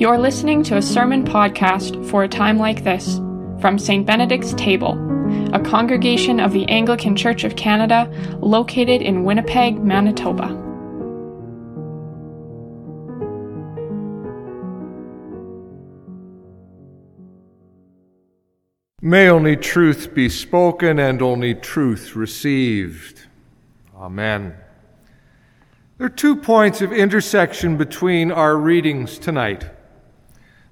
You're listening to a sermon podcast for a time like this from St. Benedict's Table, a congregation of the Anglican Church of Canada located in Winnipeg, Manitoba. May only truth be spoken and only truth received. Amen. There are two points of intersection between our readings tonight.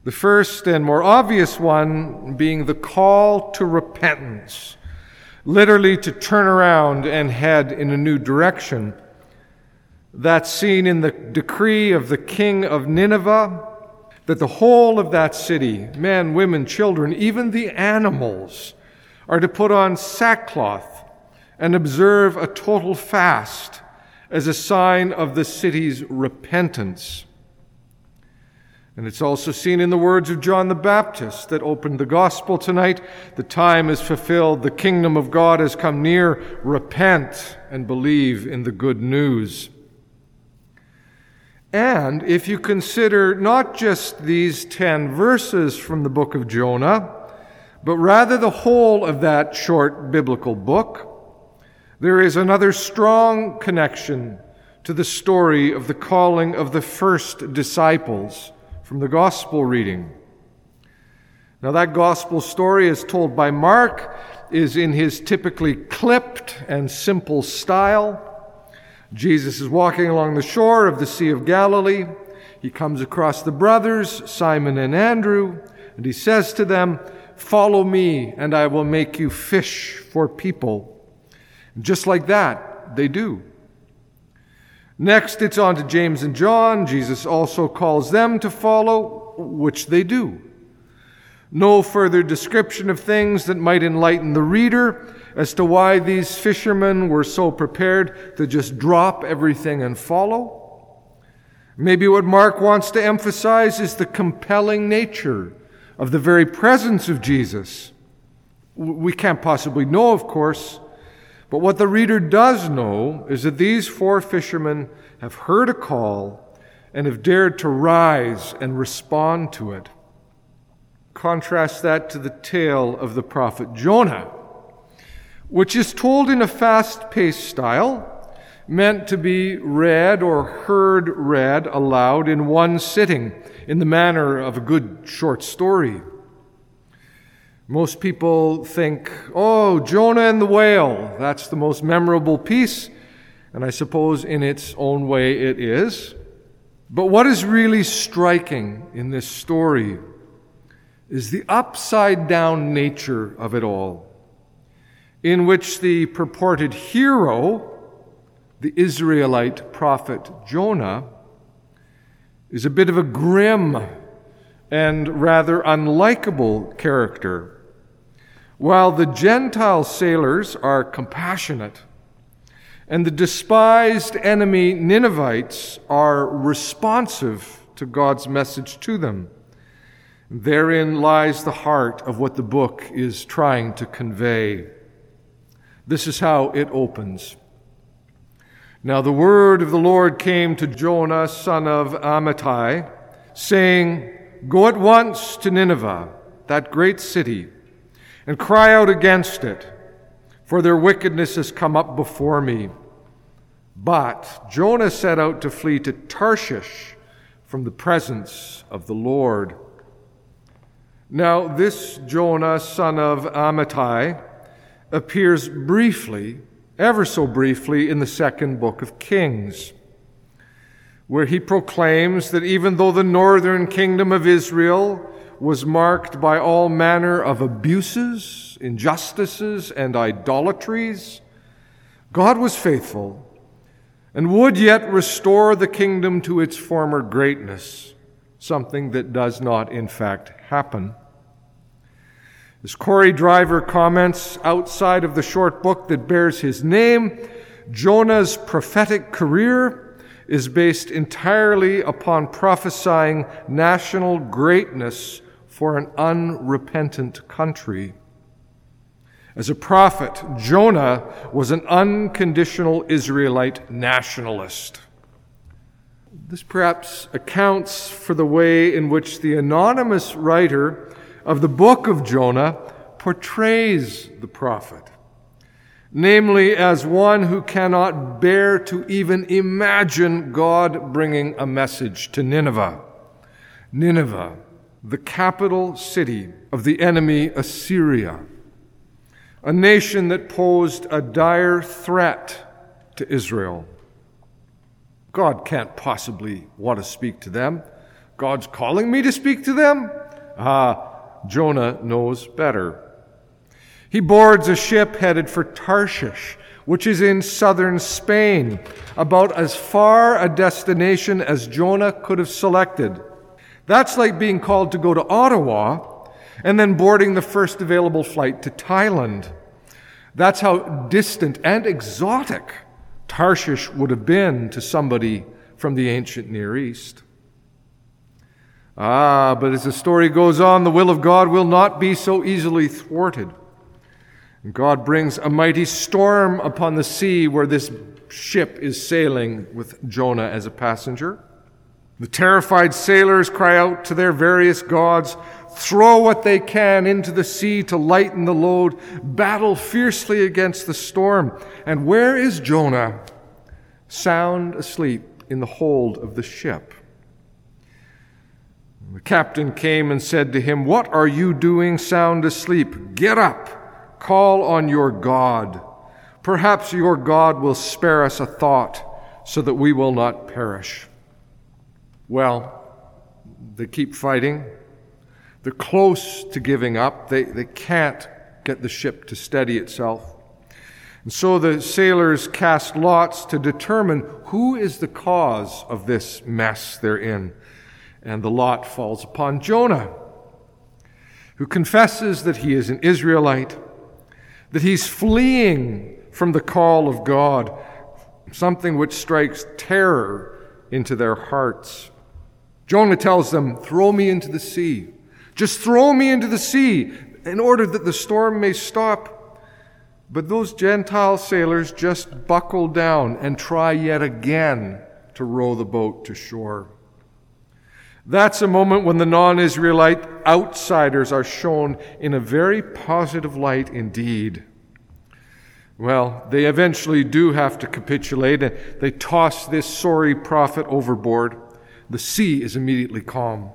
The first and more obvious one being the call to repentance, literally to turn around and head in a new direction. That's seen in the decree of the king of Nineveh that the whole of that city, men, women, children, even the animals, are to put on sackcloth and observe a total fast as a sign of the city's repentance. And it's also seen in the words of John the Baptist that opened the gospel tonight. The time is fulfilled. The kingdom of God has come near. Repent and believe in the good news. And if you consider not just these 10 verses from the book of Jonah, but rather the whole of that short biblical book, there is another strong connection to the story of the calling of the first disciples from the gospel reading. Now, that gospel story, as told by Mark, is in his typically clipped and simple style. Jesus is walking along the shore of the Sea of Galilee. He comes across the brothers, Simon and Andrew, and he says to them, Follow me, and I will make you fish for people. And Just like that, they do. Next, it's on to James and John. Jesus also calls them to follow, which they do. No further description of things that might enlighten the reader as to why these fishermen were so prepared to just drop everything and follow. Maybe what Mark wants to emphasize is the compelling nature of the very presence of Jesus. We can't possibly know, of course, but what the reader does know is that these four fishermen have heard a call and have dared to rise and respond to it. Contrast that to the tale of the prophet Jonah, which is told in a fast paced style, meant to be read or heard read aloud in one sitting, in the manner of a good short story. Most people think, oh, Jonah and the whale, that's the most memorable piece. And I suppose in its own way it is. But what is really striking in this story is the upside down nature of it all, in which the purported hero, the Israelite prophet Jonah, is a bit of a grim and rather unlikable character while the Gentile sailors are compassionate and the despised enemy Ninevites are responsive to God's message to them. Therein lies the heart of what the book is trying to convey. This is how it opens. Now the word of the Lord came to Jonah, son of Amittai, saying, Go at once to Nineveh, that great city and cry out against it, for their wickedness has come up before me. But Jonah set out to flee to Tarshish from the presence of the Lord. Now, this Jonah, son of Amittai, appears briefly, ever so briefly, in the second book of Kings, where he proclaims that even though the northern kingdom of Israel was marked by all manner of abuses, injustices, and idolatries, God was faithful and would yet restore the kingdom to its former greatness, something that does not, in fact, happen. As Corey Driver comments, outside of the short book that bears his name, Jonah's prophetic career is based entirely upon prophesying national greatness for an unrepentant country. As a prophet, Jonah was an unconditional Israelite nationalist. This perhaps accounts for the way in which the anonymous writer of the book of Jonah portrays the prophet, namely as one who cannot bear to even imagine God bringing a message to Nineveh. Nineveh, the capital city of the enemy Assyria, a nation that posed a dire threat to Israel. God can't possibly want to speak to them. God's calling me to speak to them? Ah, Jonah knows better. He boards a ship headed for Tarshish, which is in southern Spain, about as far a destination as Jonah could have selected. That's like being called to go to Ottawa and then boarding the first available flight to Thailand. That's how distant and exotic Tarshish would have been to somebody from the ancient Near East. Ah, but as the story goes on, the will of God will not be so easily thwarted. God brings a mighty storm upon the sea where this ship is sailing with Jonah as a passenger. The terrified sailors cry out to their various gods, throw what they can into the sea to lighten the load, battle fiercely against the storm. And where is Jonah? Sound asleep in the hold of the ship. The captain came and said to him, What are you doing sound asleep? Get up, call on your God. Perhaps your God will spare us a thought so that we will not perish. Well, they keep fighting. They're close to giving up. They, they can't get the ship to steady itself. And so the sailors cast lots to determine who is the cause of this mess they're in. And the lot falls upon Jonah, who confesses that he is an Israelite, that he's fleeing from the call of God, something which strikes terror into their hearts. Jonah tells them, Throw me into the sea. Just throw me into the sea in order that the storm may stop. But those Gentile sailors just buckle down and try yet again to row the boat to shore. That's a moment when the non Israelite outsiders are shown in a very positive light indeed. Well, they eventually do have to capitulate and they toss this sorry prophet overboard. The sea is immediately calm.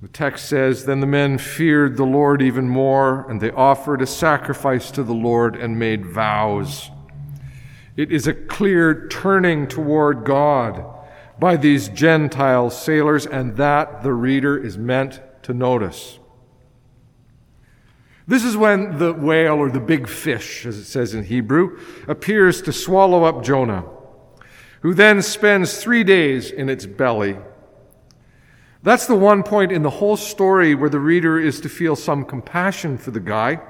The text says, Then the men feared the Lord even more, and they offered a sacrifice to the Lord and made vows. It is a clear turning toward God by these Gentile sailors, and that the reader is meant to notice. This is when the whale, or the big fish, as it says in Hebrew, appears to swallow up Jonah, who then spends three days in its belly. That's the one point in the whole story where the reader is to feel some compassion for the guy.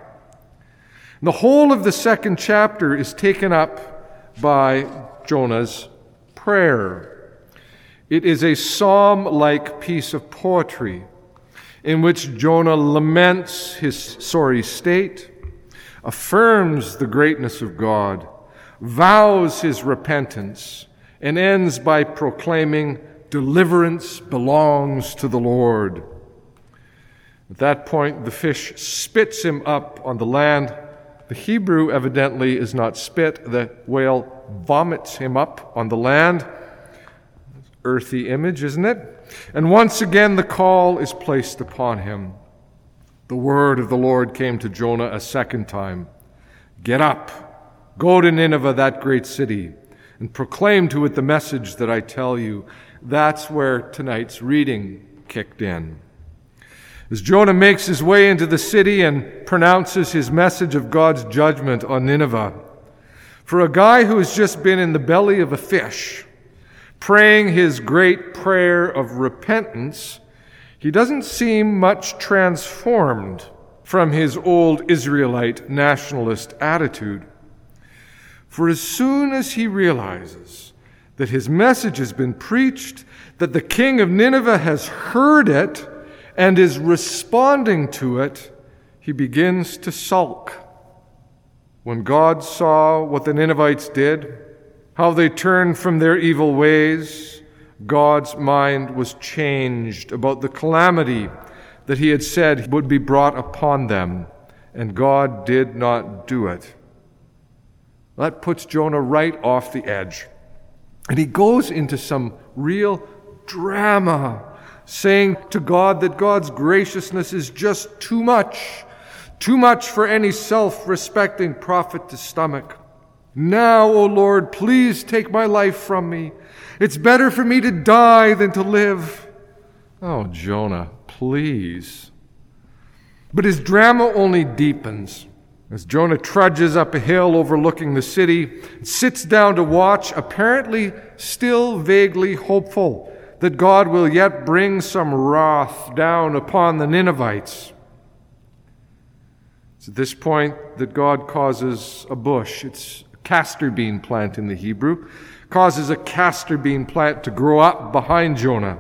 The whole of the second chapter is taken up by Jonah's prayer. It is a psalm like piece of poetry in which Jonah laments his sorry state, affirms the greatness of God, vows his repentance, and ends by proclaiming, Deliverance belongs to the Lord. At that point, the fish spits him up on the land. The Hebrew evidently is not spit, the whale vomits him up on the land earthy image, isn't it? And once again, the call is placed upon him. The word of the Lord came to Jonah a second time Get up, go to Nineveh, that great city, and proclaim to it the message that I tell you. That's where tonight's reading kicked in. As Jonah makes his way into the city and pronounces his message of God's judgment on Nineveh, for a guy who has just been in the belly of a fish, praying his great prayer of repentance, he doesn't seem much transformed from his old Israelite nationalist attitude. For as soon as he realizes that his message has been preached, that the king of Nineveh has heard it and is responding to it, he begins to sulk. When God saw what the Ninevites did, how they turned from their evil ways, God's mind was changed about the calamity that he had said would be brought upon them, and God did not do it. That puts Jonah right off the edge. And he goes into some real drama, saying to God that God's graciousness is just too much, too much for any self respecting prophet to stomach. Now, O Lord, please take my life from me. It's better for me to die than to live. Oh, Jonah, please. But his drama only deepens. As Jonah trudges up a hill overlooking the city, sits down to watch, apparently still vaguely hopeful that God will yet bring some wrath down upon the Ninevites. It's at this point that God causes a bush. It's a castor bean plant in the Hebrew, causes a castor bean plant to grow up behind Jonah,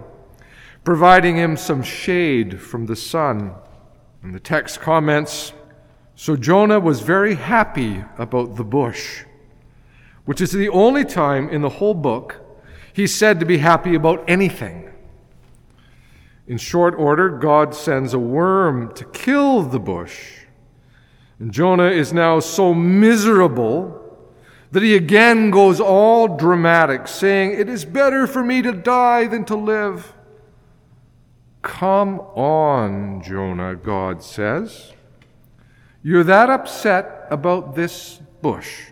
providing him some shade from the sun. And the text comments, so Jonah was very happy about the bush, which is the only time in the whole book he's said to be happy about anything. In short order, God sends a worm to kill the bush. And Jonah is now so miserable that he again goes all dramatic, saying, It is better for me to die than to live. Come on, Jonah, God says. You're that upset about this bush.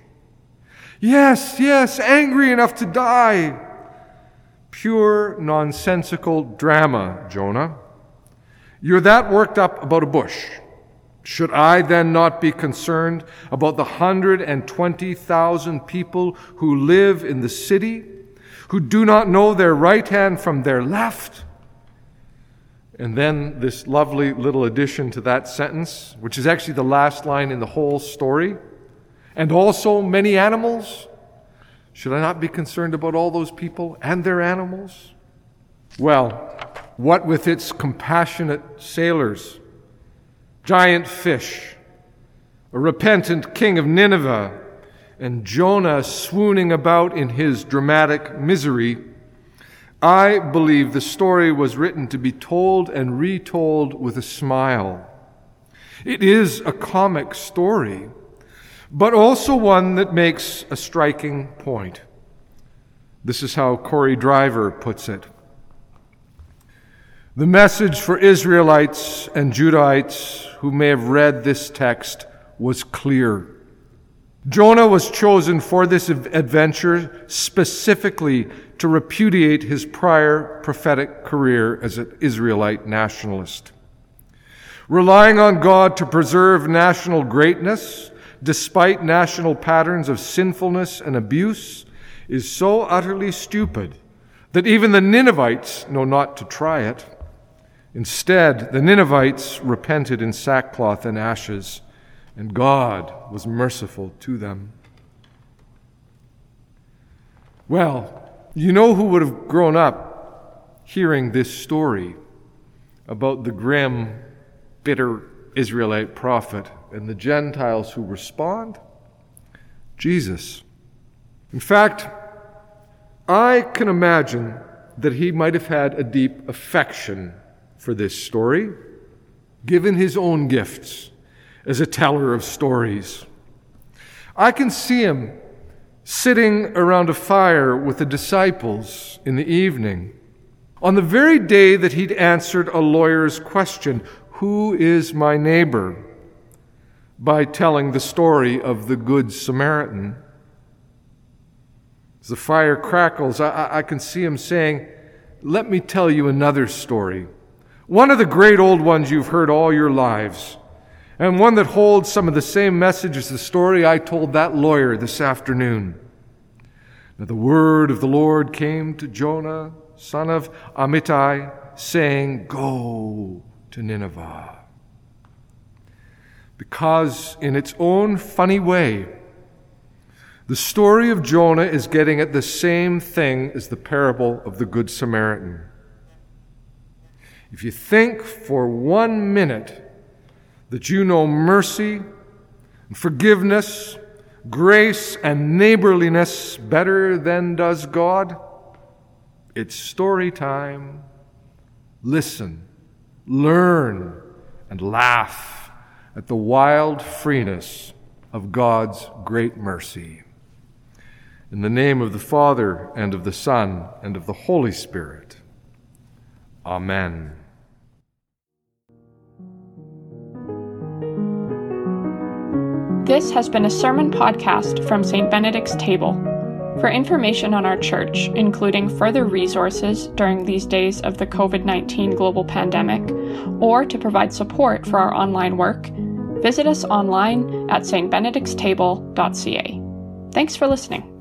Yes, yes, angry enough to die. Pure nonsensical drama, Jonah. You're that worked up about a bush. Should I then not be concerned about the 120,000 people who live in the city, who do not know their right hand from their left? And then this lovely little addition to that sentence, which is actually the last line in the whole story. And also many animals. Should I not be concerned about all those people and their animals? Well, what with its compassionate sailors, giant fish, a repentant king of Nineveh, and Jonah swooning about in his dramatic misery, I believe the story was written to be told and retold with a smile. It is a comic story, but also one that makes a striking point. This is how Corey Driver puts it. The message for Israelites and Judahites who may have read this text was clear. Jonah was chosen for this adventure specifically to repudiate his prior prophetic career as an Israelite nationalist. Relying on God to preserve national greatness despite national patterns of sinfulness and abuse is so utterly stupid that even the Ninevites know not to try it. Instead, the Ninevites repented in sackcloth and ashes and God was merciful to them. Well, you know who would have grown up hearing this story about the grim, bitter Israelite prophet and the Gentiles who respond? Jesus. In fact, I can imagine that he might have had a deep affection for this story, given his own gifts as a teller of stories. I can see him sitting around a fire with the disciples in the evening on the very day that he'd answered a lawyer's question, Who is my neighbor? by telling the story of the Good Samaritan. As the fire crackles, I, I can see him saying, Let me tell you another story. One of the great old ones you've heard all your lives and one that holds some of the same message as the story I told that lawyer this afternoon. Now, the word of the Lord came to Jonah, son of Amittai, saying, Go to Nineveh. Because, in its own funny way, the story of Jonah is getting at the same thing as the parable of the Good Samaritan. If you think for one minute that you know mercy and forgiveness grace and neighborliness better than does God? It's story time. Listen, learn, and laugh at the wild freeness of God's great mercy. In the name of the Father, and of the Son, and of the Holy Spirit. Amen. This has been a sermon podcast from St. Benedict's Table. For information on our church, including further resources during these days of the COVID 19 global pandemic, or to provide support for our online work, visit us online at stbenedictstable.ca. Thanks for listening.